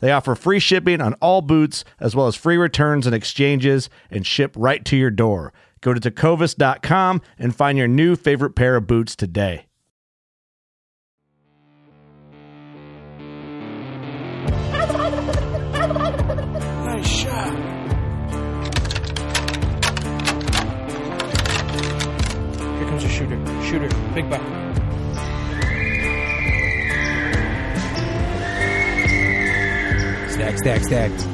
They offer free shipping on all boots, as well as free returns and exchanges, and ship right to your door. Go to tecovas.com and find your new favorite pair of boots today. Nice shot. Here comes a shooter. Shooter. Big buck. Stack, stack, stacked.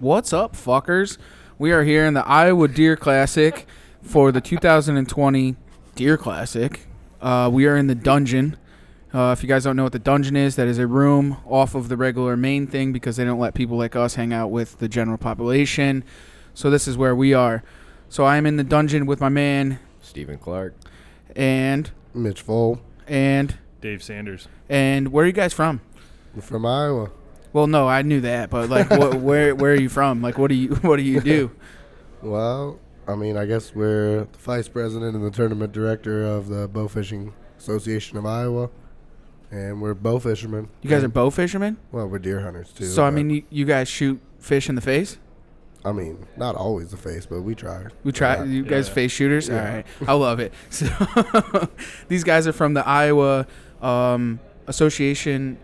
What's up, fuckers? We are here in the Iowa Deer Classic for the 2020 Deer Classic. Uh, we are in the dungeon. Uh, if you guys don't know what the dungeon is, that is a room off of the regular main thing because they don't let people like us hang out with the general population. So this is where we are. So I am in the dungeon with my man Stephen Clark. and Mitch Vole and Dave Sanders. and where are you guys from? We're from Iowa. Well, no, I knew that, but like, what, where where are you from? Like, what do you what do you do? Well, I mean, I guess we're the vice president and the tournament director of the Bow Fishing Association of Iowa, and we're bow fishermen. You guys are And- bow fishermen. well, we're deer hunters too. So I but- mean, you, you guys shoot fish in the face. I mean, not always the face, but we try. We try. Yeah. You guys Yeah. face shooters. Yeah. All right, I love it. So these guys are from the Iowa um, Association,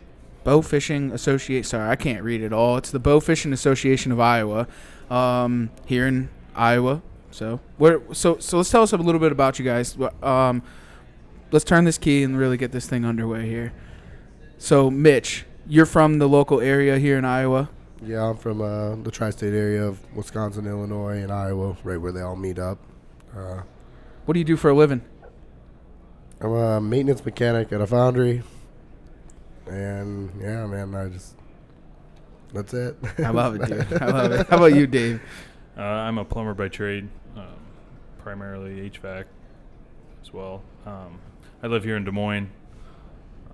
Bow Fishing Associate. Sorry, I can't read it all. It's the Bow Fishing Association of Iowa, um, here in Iowa. So where? So so let's tell us a little bit about you guys. Um, let's turn this key and really get this thing underway here. So Mitch, you're from the local area here in Iowa. Yeah, I'm from uh, the tri-state area of Wisconsin, Illinois, and Iowa, right where they all meet up. Uh, What do you do for a living? I'm a maintenance mechanic at a foundry, and yeah, man, I just that's it. I love it, dude. I love it. How about you, Dave? Uh, I'm a plumber by trade, um, primarily HVAC as well. Um, I live here in Des Moines.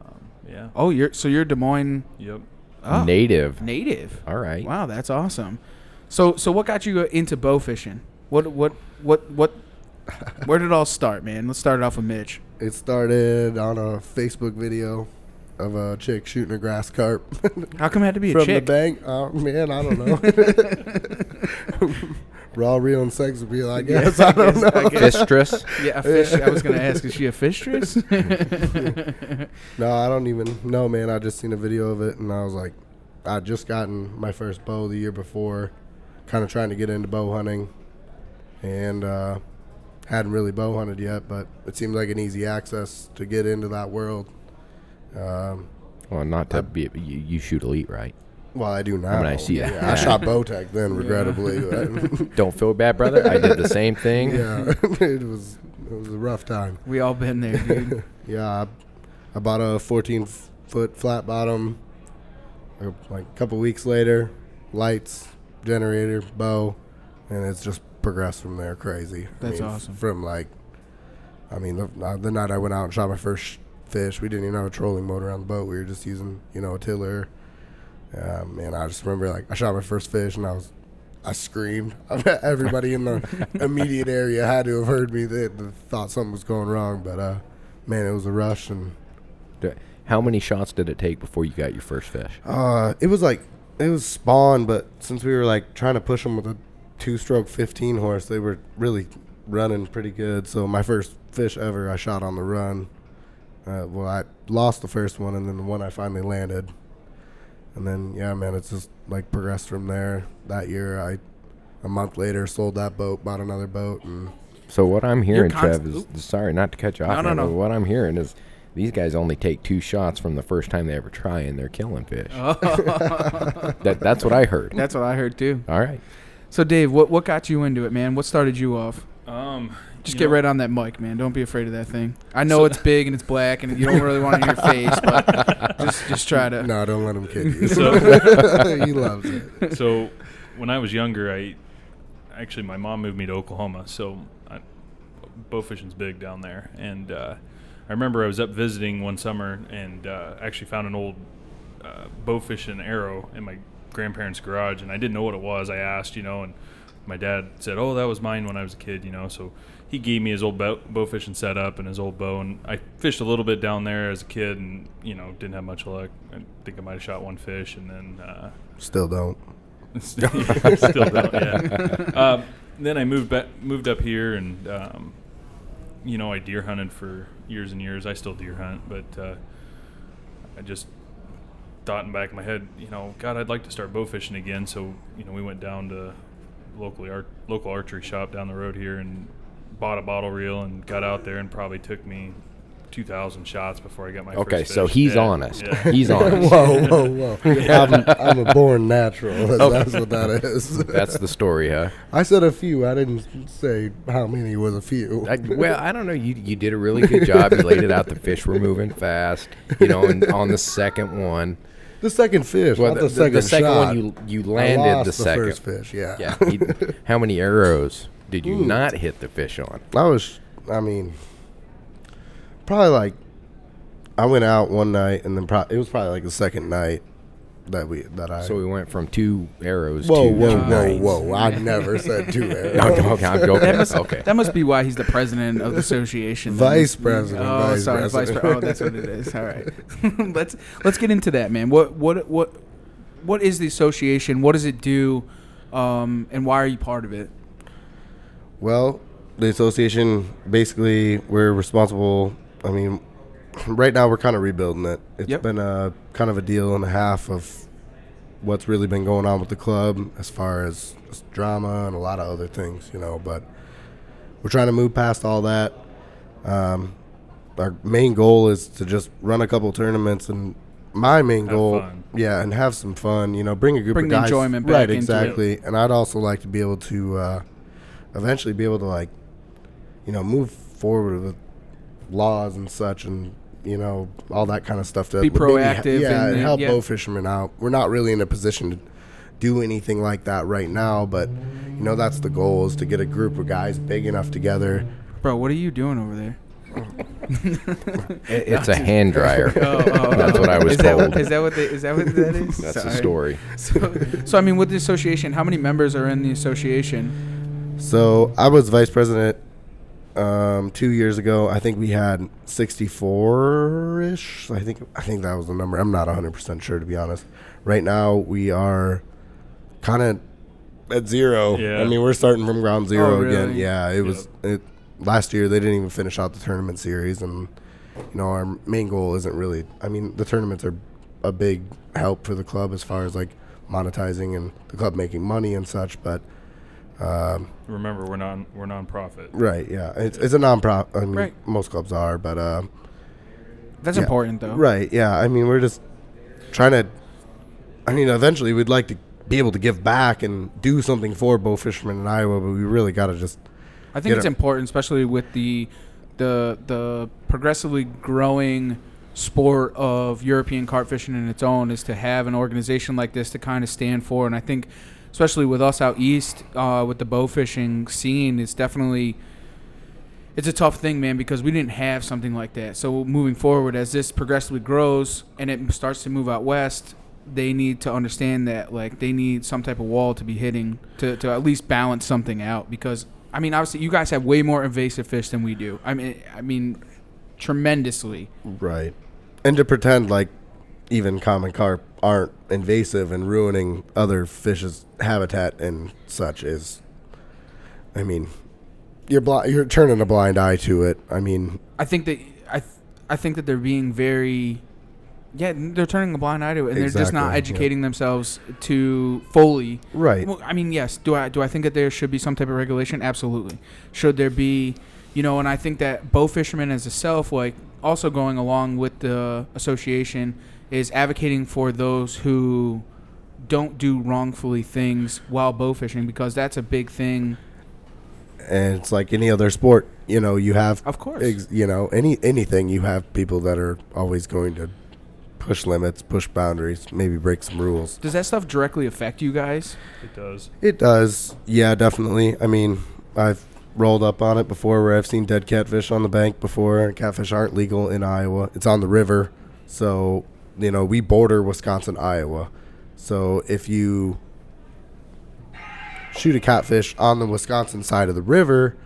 Um, yeah. Oh, you're so you're Des Moines Yep. oh, Native. native. All right. Wow, that's awesome. So so what got you into bow fishing? What what what what? Where did it all start, man? Let's start it off with Mitch. It started on a Facebook video of a chick shooting a grass carp How come it had to be a from chick? the bank. Oh man, I don't know. Raw, real, and sex appeal. I Yeah, guess I don't know. I guess. Fistress. Yeah, a fish. I was gonna ask, is she a fistress? No, I don't even know, man. I just seen a video of it, and I was like, I just gotten my first bow the year before, kind of trying to get into bow hunting, and uh, hadn't really bow hunted yet, but it seemed like an easy access to get into that world. Um, Well, not to be. You, you shoot elite, right? well, I do now. mean, I see it. Yeah, I shot Bowtech then, regrettably. Don't feel bad, brother. I did the same thing. yeah, it was it was a rough time. we all been there, dude. Yeah, I, I bought a 14 foot flat bottom. Like a couple weeks later, lights, generator, bow, and it's just progressed from there. Crazy. I That's mean, awesome. From like, I mean, the, uh, the night I went out and shot my first sh- fish, we didn't even have a trolling motor on the boat. We were just using, you know, a tiller. Um, and I just remember like I shot my first fish and I was I screamed. Everybody in the immediate area had to have heard me. They, they thought something was going wrong, but uh, man, it was a rush, and How many shots did it take before you got your first fish? uh, it was like it was spawn. But since we were like trying to push them with a two-stroke 15 horse, they were really running pretty good. So my first fish ever, I shot on the run. Uh, well, I lost the first one, and then the one I finally landed. And then, yeah, man, it's just like progressed from there. That year, I a month later sold that boat, bought another boat, and So what I'm hearing, const- Trev, is sorry not to cut you off. No, no, man, no. What I'm hearing is these guys only take two shots from the first time they ever try, and they're killing fish. that that's what I heard. That's what I heard too. All right. So Dave, what what got you into it, man? What started you off? Um, Just get know, right on that mic, man. Don't be afraid of that thing. I know So- it's big and it's black and you don't really want it in your face, but just just try to. no, don't let him kid you. So, he loves it. so when I was younger, I actually my mom moved me to Oklahoma, so I, bow fishing's big down there. And uh, I remember I was up visiting one summer and uh, actually found an old uh, bow fishing arrow in my grandparents' garage, and I didn't know what it was. I asked, you know, and my dad said, "Oh, that was mine when I was a kid," you know. So he gave me his old bow, bow fishing setup and his old bow, and I fished a little bit down there as a kid, and you know, didn't have much luck. I think I might have shot one fish, and then. Uh, Still don't. Still don't, yeah. Um, then I moved back, moved up here, and um, you know I deer hunted for years and years. I still deer hunt, but uh, I just thought in the back of my head, you know, God, I'd like to start bow fishing again. So you know, we went down to locally art, local archery shop down the road here and bought a bottle reel and got out there and probably took me. 2,000 shots before I got my Okay, first so he's Yeah, honest. yeah. He's honest. whoa, whoa, whoa! I'm, I'm a born natural. That's what that is. That's the story, huh? I said a few. I didn't say how many was a few. I, well, I don't know. You you did a really good job. You laid it out. The fish were moving fast. You know, and on the second one, the second fish, well, not the, the, second, the second shot. one you you landed lost the second. first fish. Yeah. Yeah. you- how many arrows did you Ooh. not hit the fish on? I was. I mean, probably like. I went out one night, and then pro- it was probably like the second night that we that I. So we went from two arrows whoa, to whoa, two whoa, whoa! I never said two arrows. No, no, okay, I'm joking. That must, okay. that must be why he's the president of the association. then. Vice president, Oh, vice sorry, vice president. president. Oh, that's what it is. All right. let's let's get into that, man. What what what what is the association? What does it do? Um, and why are you part of it? Well, the association basically we're responsible. I mean, right now we're kind of rebuilding it. It's Yep. been a kind of a deal and a half of what's really been going on with the club as far as drama and a lot of other things, you know. But we're trying to move past all that. Um, our main goal is to just run a couple tournaments and. My main Have goal, fun. yeah, and have some fun. You know, bring a group Bring of the guys, enjoyment back right? into it. Exactly, and I'd also like to be able to uh, eventually be able to like you know move forward with laws and such and you know all that kind of stuff to Be maybe- proactive yeah and, and, help yeah. bow fishermen out we're not really in a position to do anything like that right now but you know that's the goal is to get a group of guys big enough together Bro, what are you doing over there? It- it's a hand dryer. Oh, oh, That's what I was is told. Is that what they, is that what that is? That's the Sorry. story. So, so I mean, with the association, how many members are in the association? so i was vice president um, two years ago i think we had 64ish i think i think that was the number. I'm not 100% sure to be honest. Right now we are kind of at zero. Yeah. i mean we're starting from ground zero Oh, really? again. Yeah it was it last year they didn't even finish out the tournament series and you know our main goal isn't really i mean the tournaments are a big help for the club as far as like monetizing and the club making money and such but um, Remember, we're non we're nonprofit. right yeah it's, it's a non-profit i mean Right. most clubs are but uh, That's Yeah. important, though. right yeah i mean we're just trying to i mean eventually we'd like to be able to give back and do something for bow fishermen in iowa but we really got to just I think Get it's a- important, especially with the the the progressively growing sport of European carp fishing in its own, is to have an organization like this to kind of stand for. And I think, especially with us out east, uh, with the bow fishing scene, it's definitely it's a tough thing, man, because we didn't have something like that. So moving forward, as this progressively grows and it starts to move out west, they need to understand that like they need some type of wall to be hitting to, to at least balance something out because I mean obviously you guys have way more invasive fish than we do. I mean I mean tremendously. Right. And to pretend like even common carp aren't invasive and ruining other fish's habitat and such is, I mean, you're bli- you're turning a blind eye to it. I mean, I think that I th- I think that they're being very yeah, they're turning a blind eye to it, and they're just not Exactly, yeah. educating themselves to fully. right. Well, I mean, yes. Do I do I think that there should be some type of regulation? Absolutely. Should there be, you know? And I think that bow fishermen as a self, like also going along with the association, is advocating for those who don't do wrongfully things while bow fishing because that's a big thing. and it's like any other sport. You know, you have Of course. ex- you know any anything you have people that are always going to push limits, push boundaries, maybe break some rules. Does that stuff directly affect you guys? It does. It does, yeah, definitely. I mean, I've rolled up on it before where I've seen dead catfish on the bank before. Catfish aren't legal in Iowa. It's on the river, so you know we border Wisconsin, Iowa. So if you shoot a catfish on the Wisconsin side of the river,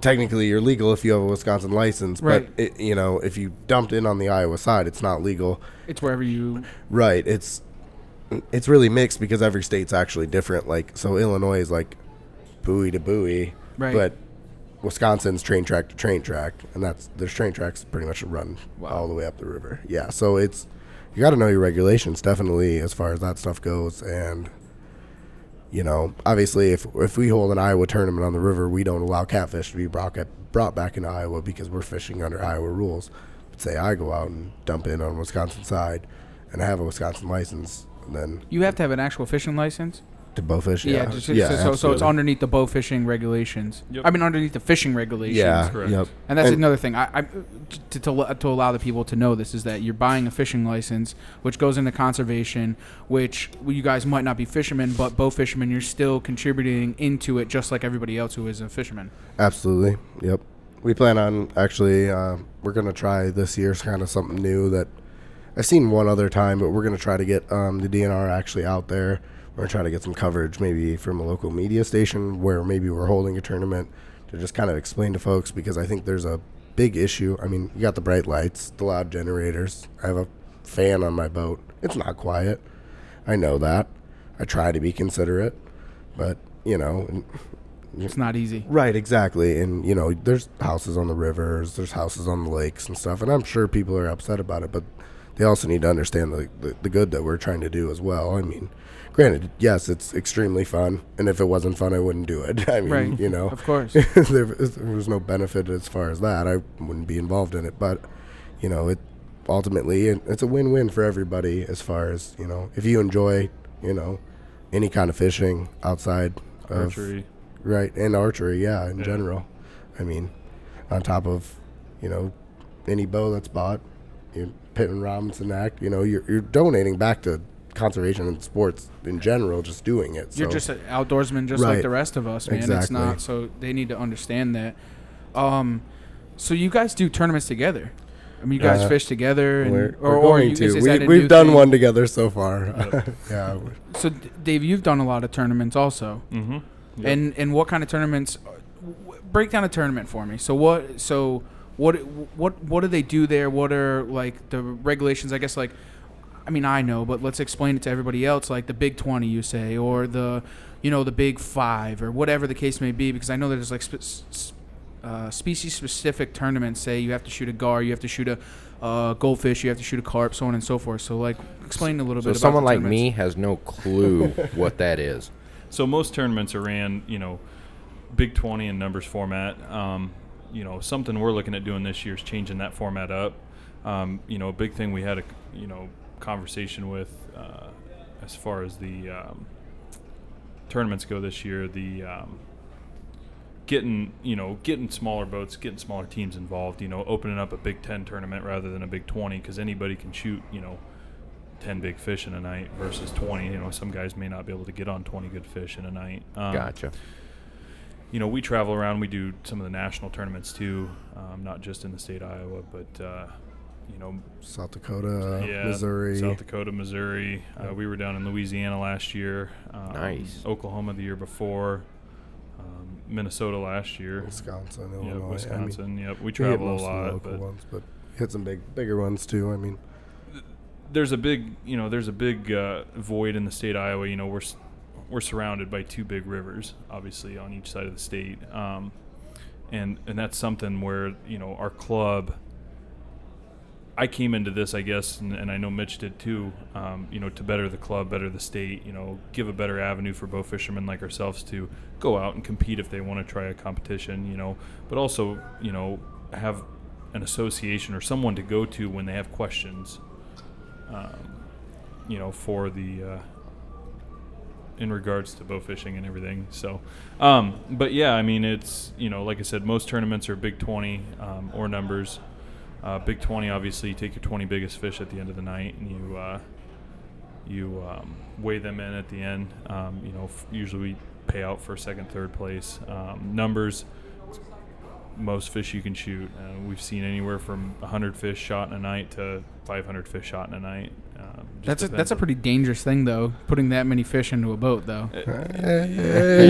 technically you're legal if you have a Wisconsin license. Right. But it, you know, if you dumped in on the Iowa side, it's not legal. It's wherever you. Right. It's it's really mixed because every state's actually different. Like so, Illinois is like buoy to buoy, Right. but Wisconsin's train track to train track, and that's there's train tracks pretty much run all the way up the river. Yeah. So it's you got to know your regulations definitely as far as that stuff goes, and you know, obviously, if if we hold an Iowa tournament on the river, we don't allow catfish to be brought brought back into Iowa because we're fishing under Iowa rules. But say I go out and dump in on Wisconsin side, and I have a Wisconsin license, then You have to have an actual fishing license. To bow fish, Yeah. yeah, just, yeah, so, so, so it's absolutely. underneath the bow fishing regulations. Yep. I mean, underneath the fishing regulations. yeah, correct. yep. And that's And- another thing. I, I to, to to allow the people to know this is that you're buying a fishing license, which goes into conservation. Which you guys might not be fishermen, but bow fishermen, you're still contributing into it, just like everybody else who is a fisherman. Absolutely. Yep. We plan on actually, uh, we're going to try this year's kind of something new that I've seen one other time, but we're going to try to get um, the DNR actually out there. To try to get some coverage maybe from a local media station where maybe we're holding a tournament to just kind of explain to folks because I think there's a big issue. I mean, you got the bright lights, the loud generators. I have a fan on my boat. It's not quiet. I know that. I try to be considerate, but, you know, It's not easy. Right, exactly. And you know, there's houses on the rivers, there's houses on the lakes and stuff, and I'm sure people are upset about it, but they also need to understand the, the, the good that we're trying to do as well. I mean, granted, yes, it's extremely fun, and if it wasn't fun, I wouldn't do it. I mean, Right. you know, Of course. there, there was no benefit as far as that. I wouldn't be involved in it, but you know, it ultimately it's a win-win for everybody as far as you know. If you enjoy, you know, any kind of fishing outside of Archery. right and archery yeah in Yeah. general i mean on top of you know any bow that's bought you Pittman-Robertson act you know you're, you're donating back to conservation and sports in general just doing it You're so- just an outdoorsman, just like the rest of us, man. It's not so they need to understand that. Um, so you guys do tournaments together. I mean, you guys Uh, fish together, and we're, or, we're or going you, to is, is we, we've done thing? one together so far yeah So, Dave, you've done a lot of tournaments also, Mm-hmm. and and what kind of tournaments? Break down a tournament for me. So what? So what? What? What do they do there? What are like the regulations? I guess like, I mean, I know, but let's explain it to everybody else. Like the Big Twenty, you say, or the, you know, the Big Five, or whatever the case may be. Because I know there's like spe- uh, species-specific tournaments. Say you have to shoot a gar, you have to shoot a uh, goldfish, you have to shoot a carp, so on and so forth. So like, explain a little So bit. about someone like me has no clue what that is. So most tournaments are ran, you know, Big 20 and numbers format. Um, you know, something we're looking at doing this year is changing that format up. Um, you know, a big thing we had a, you know, conversation with uh, as far as the um, tournaments go this year, the um, getting, you know, getting smaller boats, getting smaller teams involved, you know, opening up a Big 10 tournament rather than a Big 20 because anybody can shoot, you know, 10 big fish in a night versus 20. You know, some guys may not be able to get on 20 good fish in a night. Um, Gotcha. You know, we travel around. We do some of the national tournaments too, um, not just in the state of Iowa, but uh, you know, South Dakota, yeah, Missouri. South Dakota, Missouri. Uh, we were down in Louisiana last year. Um, Nice. Oklahoma the year before. Um, Minnesota last year. Wisconsin, Yep, Illinois. I mean, Wisconsin. yep, we we travel a most of the lot, local but ones, but hit some big, bigger ones too. I mean, there's a big, you know, there's a big uh, void in the state of Iowa. You know, we're we're surrounded by two big rivers, obviously on each side of the state, um, and and that's something where you know our club. I came into this, I guess, and, and I know Mitch did too. Um, you know, to better the club, better the state. You know, give a better avenue for bow fishermen like ourselves to go out and compete if they want to try a competition. You know, but also you know have an association or someone to go to when they have questions um, you know, for the uh, in regards to bow fishing and everything. So, um, but yeah, I mean, it's you know, like I said, most tournaments are Big Twenty um, or numbers. Uh, Big Twenty, obviously, you take your twenty biggest fish at the end of the night, and you uh, you um, weigh them in at the end. Um, you know, f- usually we pay out for second, third place. Um, numbers, most fish you can shoot. Uh, we've seen anywhere from 100 fish shot in a night to 500 fish shot in a night. Um, That's a, that's a pretty dangerous thing though, putting that many fish into a boat though. you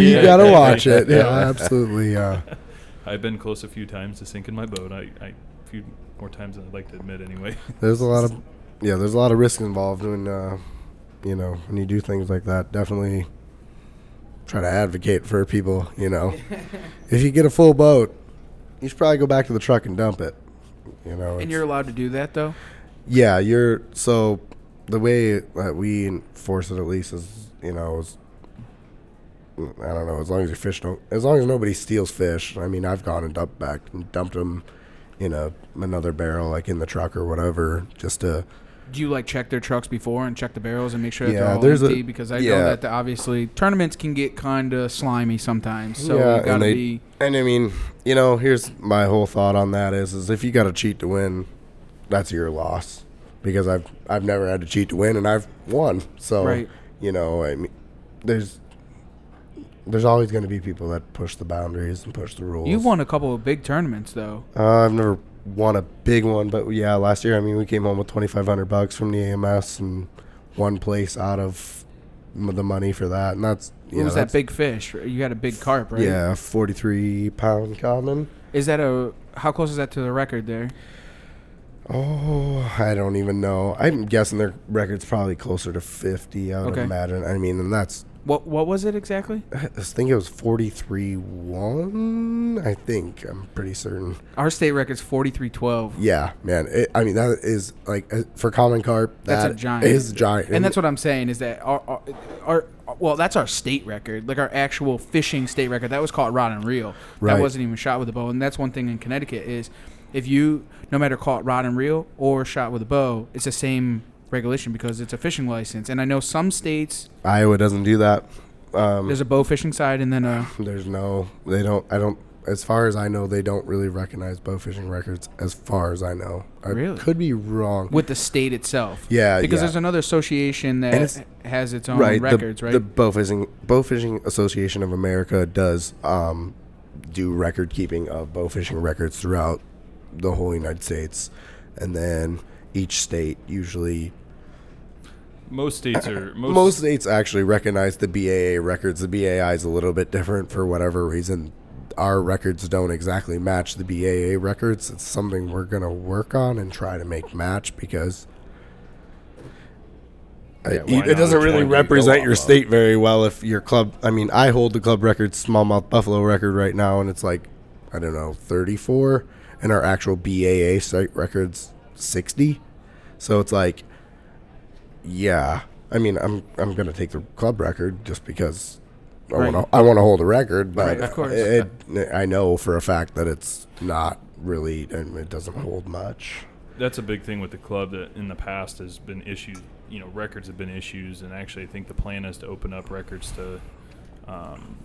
Yeah. gotta watch it. Yeah, Yeah. absolutely. Uh, I've been close a few times to sinking my boat. I, I a few more times than I'd like to admit, anyway. there's a lot of, yeah, there's a lot of risk involved when, uh, you know, when you do things like that. Definitely try to advocate for people. You know, if you get a full boat, you should probably go back to the truck and dump it. You know, And you're allowed to do that though. Yeah, you're so the way that we enforce it at least is you know is I don't know as long as your fish don't as long as nobody steals fish. I mean, I've gone and dumped back and dumped them in a another barrel like in the truck or whatever just to Do you like check their trucks before and check the barrels and make sure that Yeah, they're all there's a- because I know that the, obviously tournaments can get kind of slimy sometimes. So Yeah, you and gotta they- be. and I mean, you know, here's my whole thought on that is is if you got to cheat to win, that's your loss because I've I've never had to cheat to win and I've won. So Right. you know, I mean, there's there's always going to be people that push the boundaries and push the rules. You've won a couple of big tournaments though. Uh, I've never won a big one, but yeah, last year I mean we came home with twenty five hundred bucks from the AMS and one place out of m- the money for that, and that's What yeah, was that big fish? You had a big carp, right? Yeah, forty three pound common. Is that a how close is that to the record there? Oh, I don't even know. I'm guessing their record's probably closer to 50. I would Okay. imagine. I mean, and that's What what was it exactly? I think it was 43 one. I think I'm pretty certain. Our state record's forty three twelve. Yeah, man. It, I mean, that is like uh, for common carp. That's a giant. Is giant, And that's what I'm saying is that our, our, our well, that's our state record, like our actual fishing state record. That was caught rod and reel. Right. That wasn't even shot with a bow. And that's one thing in Connecticut is if you no matter caught rod and reel or shot with a bow, it's the same regulation because it's a fishing license. And I know some states Iowa doesn't do that. Um, there's a bow fishing side and then a there's no. They don't. I don't. As far as I know, they don't really recognize bow fishing records. As far as I know, I Really? could be wrong. with the state itself. Yeah, Because yeah. there's another association And that it's- has its own records, right? The bow fishing bow fishing association of America does um, do record keeping of bow fishing records throughout the whole United States, and then each state usually Most states are most, most, states actually recognize the BAA records. The BAI is a little bit different for whatever reason. Our records don't exactly match the BAA records. It's something we're gonna work on and try to make match because Yeah, it, it doesn't really one do you go represent off your of? state very well if your club. I mean, I hold the club record smallmouth buffalo record right now, and it's like I don't know, 34, and our actual BAA site records 60. So it's like, yeah. I mean, I'm I'm gonna take the club record just because I Right. want to I want to hold a record, but Right, of course. It, I know for a fact that it's not really and it doesn't hold much. that's a big thing with the club that in the past has been issued. You know, records have been issues, and actually, I think the plan is to open up records to um,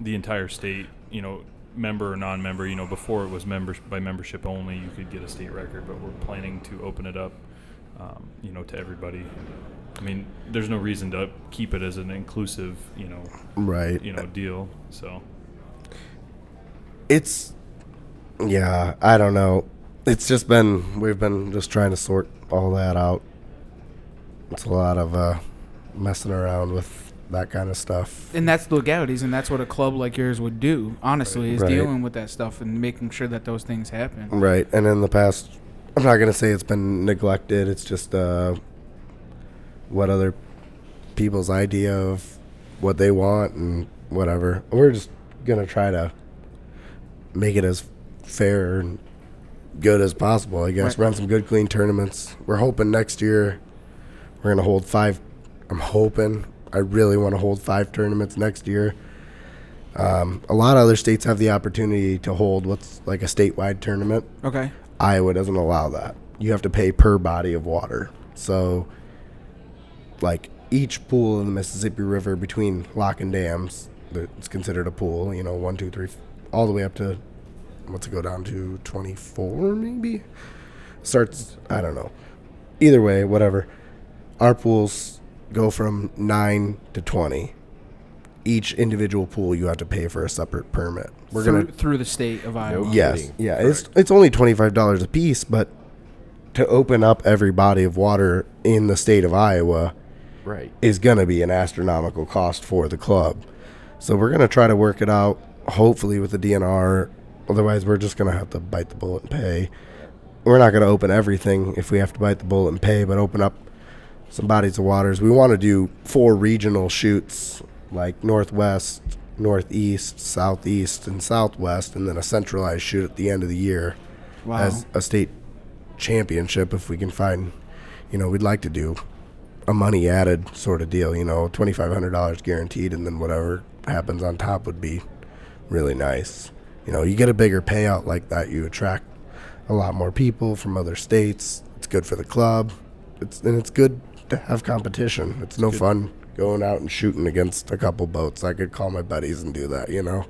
the entire state. You know, member or non-member. You know, before it was members by membership only, you could get a state record, but we're planning to open it up. Um, you know, to everybody. I mean, there's no reason to keep it as an inclusive, you know, Right. you know, deal. So it's yeah i don't know it's just been we've been just trying to sort all that out. It's a lot of uh, messing around with that kind of stuff. And that's the legalities, and that's what a club like yours would do. Honestly, is Right. dealing with that stuff and making sure that those things happen. Right, and in the past, I'm not gonna say it's been neglected. It's just uh, what other people's idea of what they want and whatever. We're just gonna try to make it as fair and good as possible. I guess Right. run some good, clean tournaments. We're hoping next year we're gonna hold five. I'm hoping. I really want to hold five tournaments next year. Um, a lot of other states have the opportunity to hold what's like a statewide tournament. Okay. Iowa doesn't allow that. You have to pay per body of water. So, like each pool in the Mississippi River between lock and dams, it's considered a pool. You know, one, two, three, all the way up to what's it go down to twenty four maybe. Starts I don't know. Either way, whatever. Our pools go from nine to twenty. Each individual pool you have to pay for a separate permit. We're through, gonna through the state of Iowa. Yes, kidding. yeah. It's it's only twenty five dollars a piece, but to open up every body of water in the state of Iowa Right. is going to be an astronomical cost for the club. So we're going to try to work it out, hopefully with the DNR. Otherwise, we're just going to have to bite the bullet and pay. We're not going to open everything if we have to bite the bullet and pay, but open up some bodies of waters. We want to do four regional shoots, like northwest, northeast, southeast, and southwest, and then a centralized shoot at the end of the year Wow. as a state championship if we can find you know we'd like to do a money added sort of deal you know $2500 guaranteed and then whatever happens on top would be really nice. You know you get a bigger payout like that you attract a lot more people from other states. It's good for the club. It's and it's good to have competition. It's no fun going out and shooting against a couple boats i could call my buddies and do that you know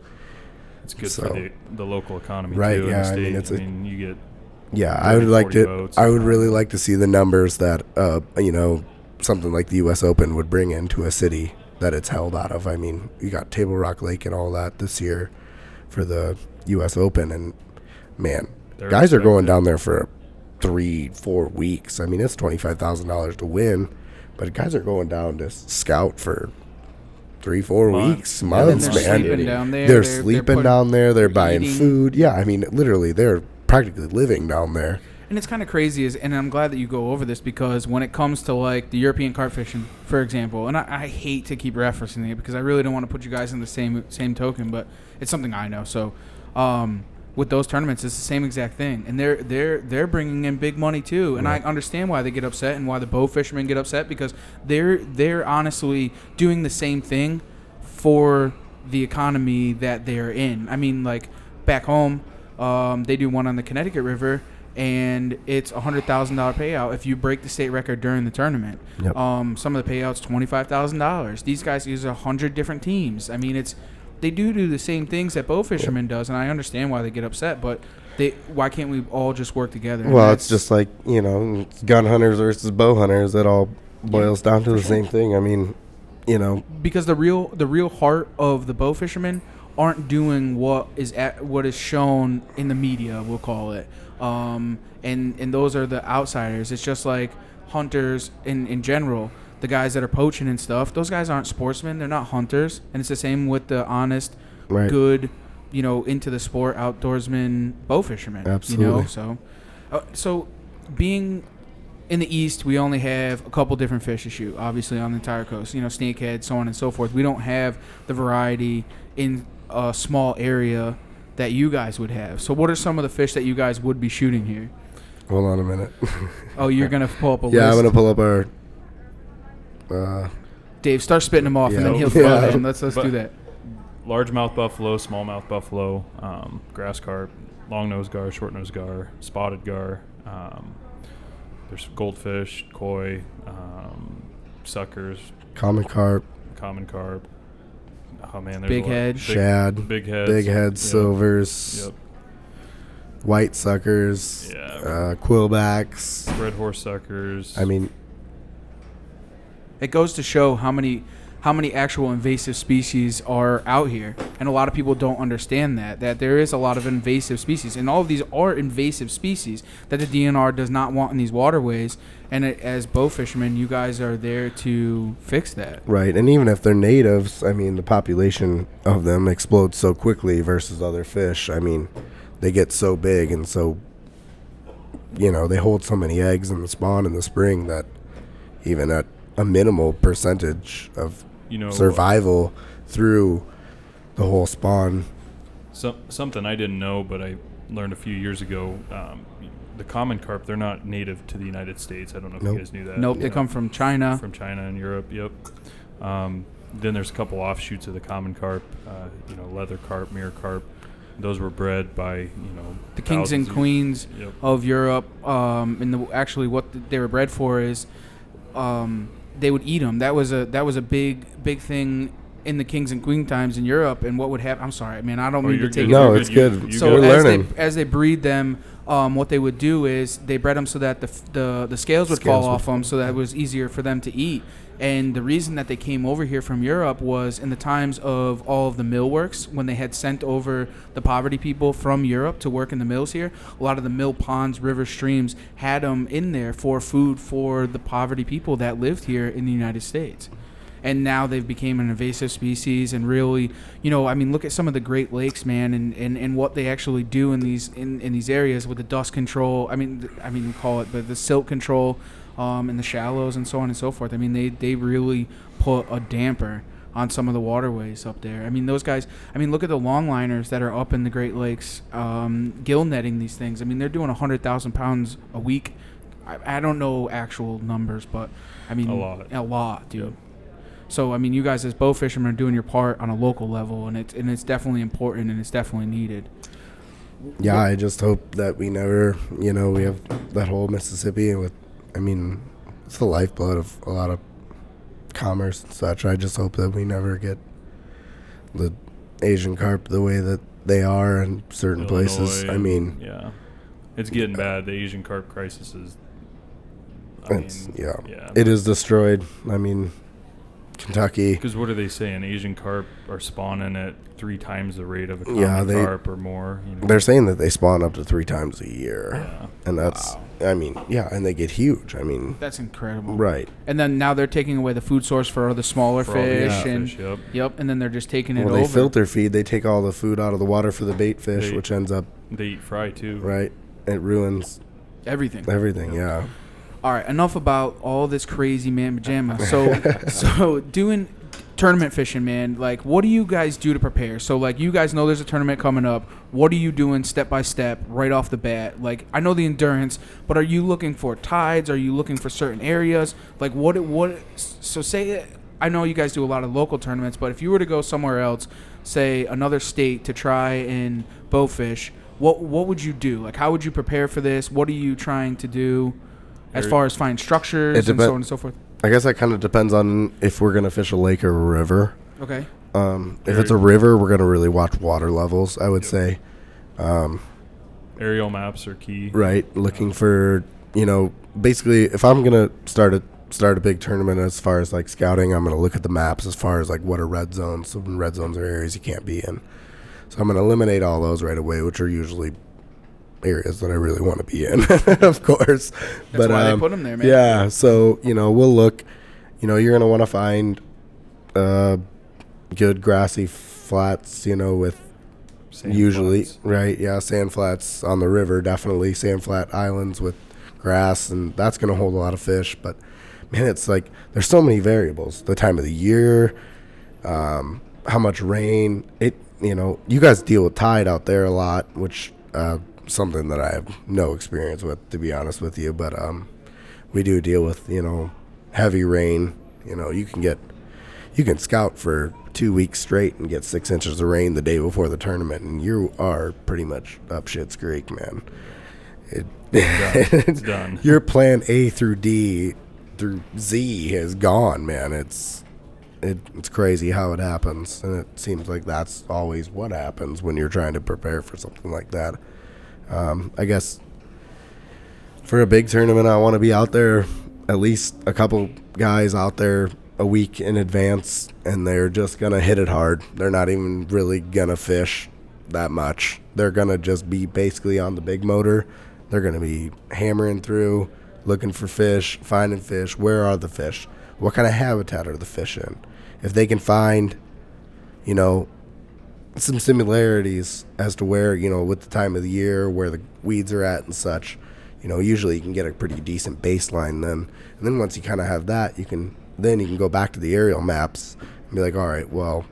It's good So- for the, the local economy Right, too. yeah, I mean, it's I mean, you get Yeah, I would like to. I would really like to see the numbers that uh, you know something like the U.S. Open would bring into a city that it's held out of. I mean, you got Table Rock Lake and all that this year for the U.S. Open, and man, They're guys are going down there for three, four weeks. I mean, it's twenty five thousand dollars to win, but guys are going down to scout for three, four Months. weeks, months, they're man. sleeping down there. They're, sleeping putting- down there. They're they're buying eating. food. Yeah, I mean, literally, they're practically living down there. And it's kind of crazy, is, and I'm glad that you go over this because when it comes to like the European carp fishing, for example, and I, I hate to keep referencing it because I really don't want to put you guys in the same same token, but it's something I know. So, um, with those tournaments, it's the same exact thing, and they're they're they're bringing in big money too, and I understand why they get upset and why the bow fishermen get upset because they're they're honestly doing the same thing for the economy that they're in. I mean, like back home, um, they do one on the Connecticut River, and it's a hundred thousand dollar payout if you break the state record during the tournament. Yep. Um, some of the payouts twenty five thousand dollars. These guys use a hundred different teams. I mean, it's they do do the same things that bow fishermen does, and I understand why they get upset, but. They, why can't we all just work together? And Well, that's- it's just like you know, gun hunters versus bow hunters. It all boils down to the same thing. I mean, you know, because the real the real heart of the bow fishermen aren't doing what is at, what is shown in the media. We'll call it, um, and and those are the outsiders. It's just like hunters in in general. The guys that are poaching and stuff, those guys aren't sportsmen. They're not hunters, and it's the same with the honest, Right. good, you know, into the sport outdoorsman bow fishermen. You Absolutely. know, so uh, so being in the east, we only have a couple different fish to shoot. Obviously, on the entire coast, you know, snakehead, so on and so forth. We don't have the variety in a small area that you guys would have. So, what are some of the fish that you guys would be shooting here? hold on a minute. Oh, you're gonna pull up a yeah, I'm gonna pull up our. Uh, Dave, start spitting them off, and then he'll fill Yeah. it in. Let's let's But- do that. largemouth buffalo, smallmouth buffalo, um, grass carp, long nose gar, short nose gar, spotted gar. Um, there's goldfish, koi, um, suckers, common carp, common carp. Oh man, there's Big a head. big, shad, big heads, big head, Yep. silvers, Yep. white suckers, Yeah. uh, quillbacks. red horse suckers. I mean, It goes to show how many how many actual invasive species are out here, and a lot of people don't understand that that there is a lot of invasive species, and all of these are invasive species that the DNR does not want in these waterways. And it, as bow fishermen, you guys are there to fix that. Right, and even if they're natives, I mean, the population of them explodes so quickly versus other fish. I mean, they get so big and so, you know, they hold so many eggs in the spawn in the spring that even at a minimal percentage of You know, survival through the whole spawn. Some, something I didn't know, but I learned a few years ago. Um, the common carp, they're not native to the United States. I don't know if Nope. you guys knew that. Nope, they Yeah. come from China. from China and Europe. Yep. Um, then there's a couple offshoots of the common carp. Uh, you know, leather carp, mirror carp. Those were bred by you know the kings and thousands of- queens Yep. of Europe. Um, and the, actually, what they were bred for is um, they would eat them. That was a that was a big big thing in the kings and queen times in Europe. And what would happen? I'm sorry, man. I don't Oh, mean to take good. it. No, You're it's You- good. you So We're as learning. they as they breed them, um, what they would do is they bred them so that the the, the scales would Scales fall would off them, so that it was easier for them to eat. And the reason that they came over here from Europe was in the times of all of the mill works when they had sent over the poverty people from Europe to work in the mills here. A lot of the mill ponds, river streams had them in there for food for the poverty people that lived here in the United States and now they've become an invasive species and really you know i mean look at some of the great lakes man and, and, and what they actually do in these in, in these areas with the dust control i mean i mean we call it but the silt control um, and the shallows and so on and so forth i mean they they really put a damper on some of the waterways up there i mean those guys i mean look at the longliners that are up in the great lakes um, gill netting these things i mean they're doing 100000 pounds a week I, I don't know actual numbers but i mean A lot. a lot dude Yep. So I mean, you guys as bow fishermen are doing your part on a local level, and it's and it's definitely important and it's definitely needed. Yeah, I just hope that we never, you know, we have that whole Mississippi with, I mean, it's the lifeblood of a lot of commerce and such. I just hope that we never get the Asian carp the way that they are in certain places. I mean, yeah, it's getting bad. The Asian carp crisis is. I it's, mean, yeah, yeah. it is destroyed. I mean, Kentucky. Because what are they saying? Asian carp are spawning at three times the rate of a common Yeah, they- carp or more. You know? They're saying that they spawn up to three times a year, Yeah. and that's, I mean, yeah, and they get huge. I mean, That's incredible. right. And then now they're taking away the food source for the smaller For all the fish, other and fish, yep. yep, and then they're just taking it Well, they over. filter feed. They take all the food out of the water for the bait fish, They- which ends up They eat fry too. right. It ruins everything. everything. Yeah. All right, enough about all this crazy man pajama. So, so doing tournament fishing, man. Like, what do you guys do to prepare? So, like, you guys know there's a tournament coming up. What are you doing step by step, right off the bat? Like, I know the endurance, but are you looking for tides? Are you looking for certain areas? Like, what? What? So, say I know you guys do a lot of local tournaments, but if you were to go somewhere else, say another state, to try and bowfish, what what would you do? Like, how would you prepare for this? What are you trying to do? As far as find structures It and depen- so on and so forth. I guess that kind of depends on if we're gonna fish a lake or a river. Okay. Um, if it's a river, we're gonna really watch water levels. I would Yep. say, um, Aerial maps are key. right, looking for you know, basically, if I'm gonna start a start a big tournament as far as like scouting, I'm gonna look at the maps as far as like what are red zones. So red zones are areas you can't be in. So I'm gonna eliminate all those right away, which are usually areas that I really want to be in, of course. That's why um, they put them there, man. Yeah, so you know we'll look. You know you're gonna want to find uh, good grassy flats. You know with Sand usually flats. right, yeah, sand flats on the river. Definitely sand flat islands with grass, and that's gonna hold a lot of fish. But man, it's like there's so many variables. The time of the year, um, how much rain. It you know you guys deal with tide out there a lot, which uh, something that I have no experience with, to be honest with you. But um, we do deal with you know heavy rain. You know you can get you can scout for two weeks straight and get six inches of rain the day before the tournament, and you are pretty much up shit's creek, man. It, It's done. Your plan A through D through Z is gone, man. It's it, it's crazy how it happens, and it seems like that's always what happens when you're trying to prepare for something like that. Um, I guess for a big tournament, I want to be out there, at least a couple guys out there a week in advance and they're just gonna hit it hard. They're not even really gonna fish that much. They're gonna just be basically on the big motor. They're gonna be hammering through, looking for fish, finding fish. Where are the fish? What kind of habitat are the fish in? If they can find, you know, some similarities as to where you know with the time of the year where the weeds are at and such you know usually you can get a pretty decent baseline then. And then once you kind of have that you can then you can go back to the aerial maps and be like all right well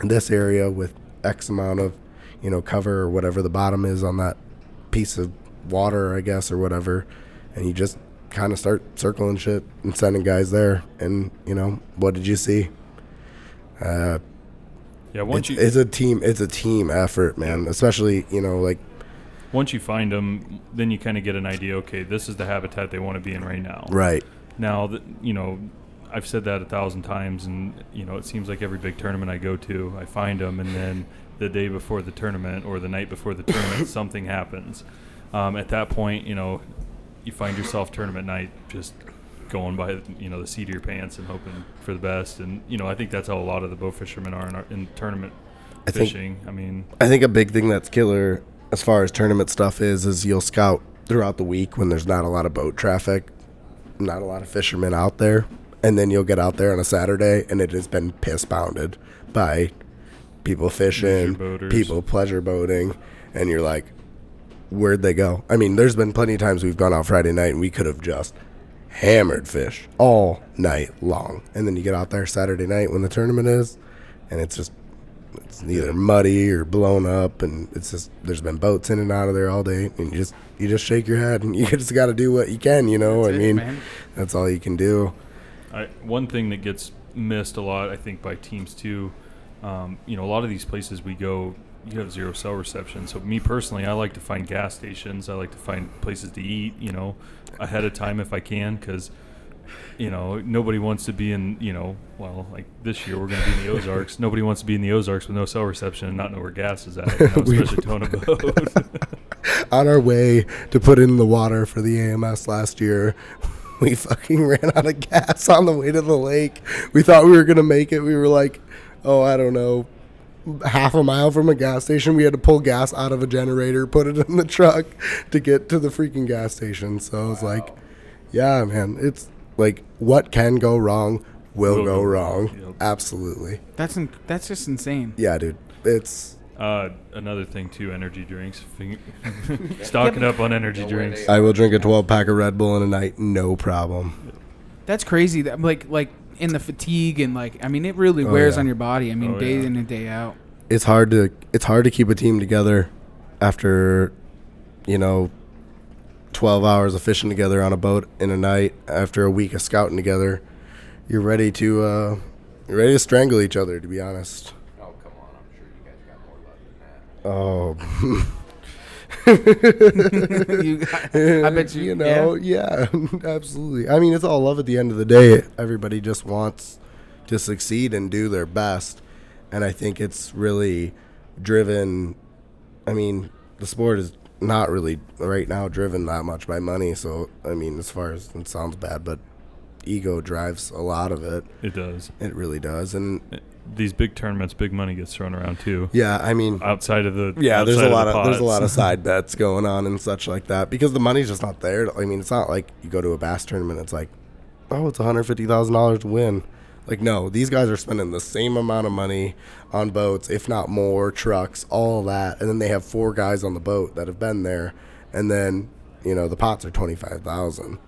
in this area with x amount of you know cover or whatever the bottom is on that piece of water i guess or whatever and you just kind of start circling shit and sending guys there and you know what did you see? Uh, Yeah, once it's, you it's a team it's a team effort man especially you know like once you find them, then you kind of get an idea. Okay, this is the habitat they want to be in right now. right Now, that you know, I've said that a thousand times, and you know, it seems like every big tournament I go to, I find them, and then the day before the tournament or the night before the tournament, something happens. Um, at that point, you know, you find yourself tournament night just going by, you know, the seat of your pants and hoping for the best. And you know, I think that's how a lot of the bow fishermen are in, our, in tournament I think- fishing. I mean, I think a big thing that's killer as far as tournament stuff is is you'll scout throughout the week when there's not a lot of boat traffic, not a lot of fishermen out there, and then you'll get out there on a Saturday and it has been piss pounded by people fishing, people pleasure boating, and you're like, where'd they go? I mean, there's been plenty of times we've gone out Friday night and we could have just hammered fish all night long, and then you get out there Saturday night when the tournament is, and it's just it's either muddy or blown up and it's just there's been boats in and out of there all day and you just you just shake your head and you just got to do what you can you know That's i it, mean man. that's all you can do I, one thing that gets missed a lot, I think, by teams too. Um, you know, a lot of these places we go, you have zero cell reception. So me personally, I like to find gas stations. I like to find places to eat. You know, ahead of time if I can, because you know nobody wants to be in. You know, well, like this year we're going to be in the Ozarks. nobody wants to be in the Ozarks with no cell reception and not know where gas is at. You know, We- especially on our way to put in the water for the ams last year we fucking ran out of gas on the way to the lake we thought we were gonna make it we were like oh i don't know half a mile from a gas station we had to pull gas out of a generator put it in the truck to get to the freaking gas station so i was like yeah man it's like what can go wrong will, Will go, go wrong wrong, yep. absolutely That's in, that's just insane. yeah dude it's uh, another thing too, energy drinks. Fing- Stocking up on energy drinks. i will drink a 12 pack of red bull in a night no problem That's crazy. That like like in the fatigue and like I mean it really Oh, wears yeah. on your body. I mean Oh, day yeah. in and day out. it's hard to it's hard to keep a team together after you know 12 hours of fishing together on a boat in a night after a week of scouting together you're ready to uh you're ready to strangle each other to be honest Oh, come on. I'm sure you guys got more love than that. oh You- I bet you. you know yeah, absolutely. I mean it's all love at the end of the day. Everybody just wants to succeed and do their best. And i think it's really driven i mean the sport is not really right now driven that much by money. So i mean as far as it sounds bad but ego drives a lot of it. It does. it really does. And These big tournaments, big money gets thrown around too. yeah i mean Outside of the yeah there's a lot the of, there's a lot of side bets going on and such like that because the money's just not there. I mean it's not like you go to a bass tournament it's like oh it's $150000 to win. Like no these guys are spending the same amount of money on boats if not more trucks all that. And then they have four guys on the boat that have been there. And then you know the pots are 25000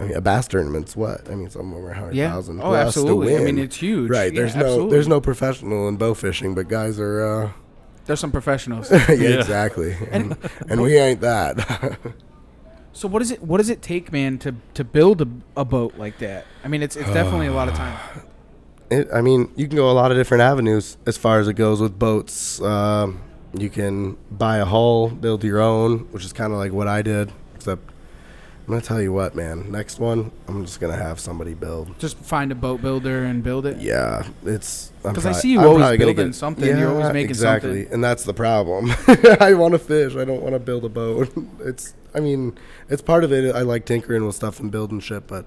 I mean, a bass tournament's what? I mean, some over a hundred Yeah. thousand. Oh, absolutely. To I mean, it's huge. Right. Yeah, There's no, absolutely. there's no professional in bow fishing, but guys are, uh, There's some professionals. yeah, Yeah. exactly. And, and we ain't that. so what does it what does it take, man, to to build a, a boat like that? I mean, it's it's definitely a lot of time. it, I mean, you can go a lot of different avenues as far as it goes with boats. Um, you can buy a hull, build your own, which is kind of like what I did. Except, I'm gonna tell you what, man. Next one, I'm just gonna have somebody build. Just find a boat builder and build it. Yeah, it's I'm 'Cause I see you I'm always building something. You're always making exactly, something. and that's the problem. I want to fish. I don't want to build a boat. It's, I mean, it's part of it. I like tinkering with stuff and building shit, but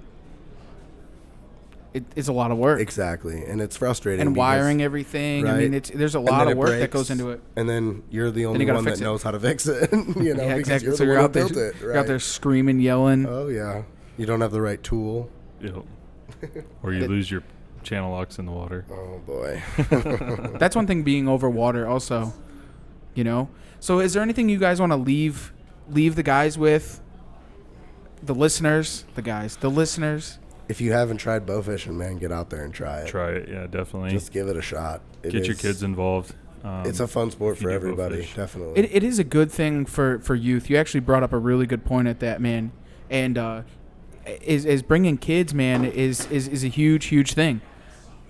it, it's a lot of work. Exactly, and it's frustrating. and because- wiring everything. I mean, it's there's a lot of it work that goes into it. And then you're the only gotta one that it. knows how to fix it. you know, yeah, exactly. you're So you're out there, built it. you're out there screaming, yelling. Oh yeah, you don't have the right tool. You know, or you lose your channel locks in the water. Oh boy. That's one thing being over water also. You know? So is there anything you guys want to leave leave the guys with? The listeners, the guys, the listeners. If you haven't tried bow fishing, man, get out there and try it. Try it, yeah, definitely. Just give it a shot. It Get your kids involved. Um, It's a fun sport for everybody, definitely. It, it is a good thing for, for youth. You actually brought up a really good point at that, man. And uh, is is bringing kids, man, is, is is a huge huge thing.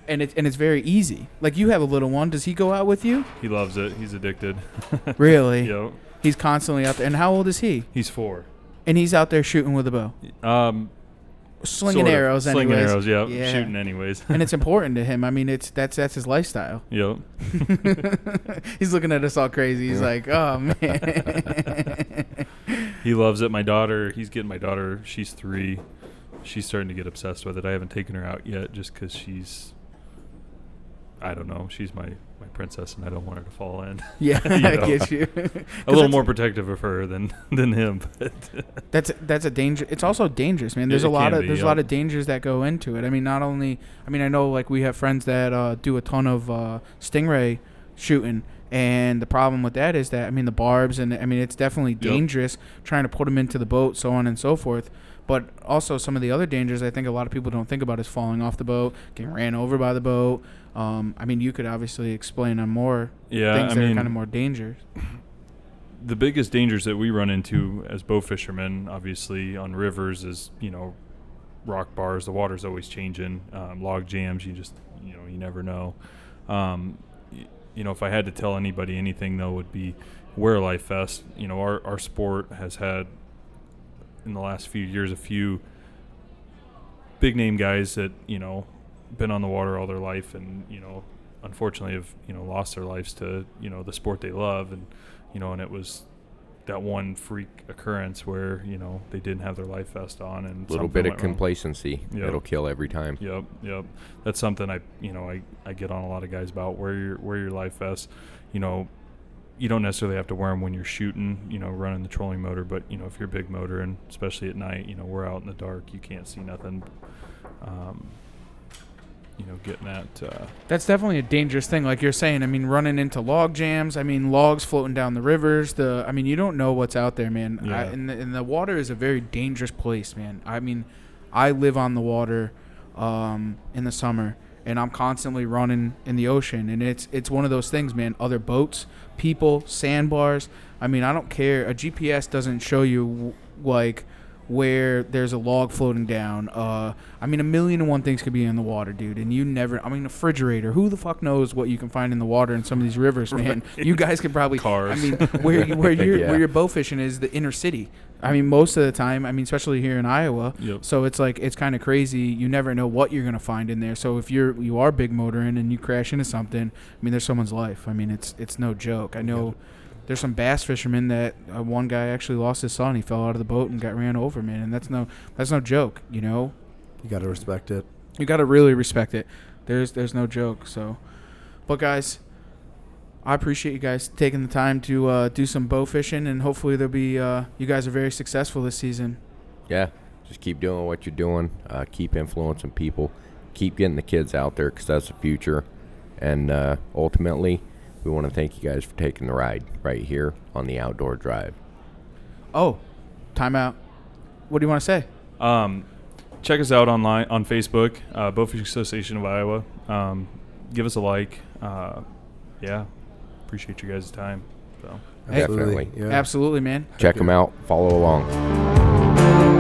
And it's and it's very easy. Like you have a little one. Does he go out with you? He loves it. He's addicted. Really? Yep. He's constantly out there. And how old is he? He's four. And he's out there shooting with a bow, Um, slinging sort of. arrows, Slinging anyways. arrows, yep. Yeah. Shooting anyways. and it's important to him. I mean, it's that's that's his lifestyle. yep. he's looking at us all crazy. He's like, "Oh man." He loves it. My daughter, he's getting my daughter. She's three. She's starting to get obsessed with it. I haven't taken her out yet, just because she's. I don't know. She's my princess, and I don't want her to fall in. yeah, You I get you. a little more protective of her than than him, but That's that's a danger. It's also dangerous, man. There's It a lot of be, there's a lot of dangers that go into it. I mean, not only I mean I know like we have friends that uh, do a ton of uh, stingray shooting, and the problem with that is that I mean the barbs and I mean it's definitely dangerous trying to put them into the boat, so on and so forth. But also some of the other dangers I think a lot of people don't think about is falling off the boat, getting ran over by the boat. Um, I mean, you could obviously explain on more yeah, things I that mean, are kind of more dangerous. the biggest dangers that we run into as bow fishermen, obviously on rivers, is you know rock bars. The water's always changing. Um, log jams. You just you know you never know. Um, y- you know, if I had to tell anybody anything, though, would be wear a life vest. You know, our our sport has had in the last few years a few big name guys that you know been on the water all their life and you know unfortunately have you know lost their lives to you know the sport they love and you know and it was that one freak occurrence where you know they didn't have their life vest on and A little bit of complacency. Yep. It'll kill every time. Yep, yep. That's something I, you know, I, I get on a lot of guys about. Wear your wear your life vest. You know, you don't necessarily have to wear them when you're shooting. You know, running the trolling motor, but you know, if you're a big motor and especially at night, you know, we're out in the dark, you can't see nothing. Um, you know, getting that. Uh, That's definitely a dangerous thing, like you're saying. I mean, running into log jams. I mean, logs floating down the rivers. The I mean, you don't know what's out there, man. I, Yeah. and, the, and the water is a very dangerous place, man. I mean, I live on the water um, in the summer, and I'm constantly running in the ocean, and it's it's one of those things, man. Other boats, people, sandbars. I mean, I don't care. A GPS doesn't show you like where there's a log floating down. Uh, I mean, a million and one things could be in the water, dude, and you never. I mean, a refrigerator. Who the fuck knows what you can find in the water in some of these rivers, man? You guys could probably. Cars. I mean, where you, where you're Yeah. where your bow fishing is the inner city. I mean, most of the time. I mean, especially here in Iowa. Yep. So it's like it's kind of crazy. You never know what you're gonna find in there. So if you're you are big motoring and you crash into something, I mean, there's someone's life. I mean, it's it's no joke. I know. There's some bass fishermen that uh, one guy actually lost his son. He fell out of the boat and got ran over, man. And that's no that's no joke, you know. You got to respect it. You got to really respect it. There's there's no joke. So, but guys, I appreciate you guys taking the time to uh, do some bow fishing, and hopefully there'll be uh, you guys are very successful this season. Yeah, just keep doing what you're doing. Uh, keep influencing people. Keep getting the kids out there because that's the future. And uh, ultimately, we want to thank you guys for taking the ride right here on the Outdoor Drive. Oh, timeout. What do you want to say? Um, check us out online on Facebook, uh, Bowfishing Association of Iowa. Um, give us a like. Uh, yeah, appreciate you guys' time. So. Definitely. Yeah. Absolutely, man. Check them out. Follow along.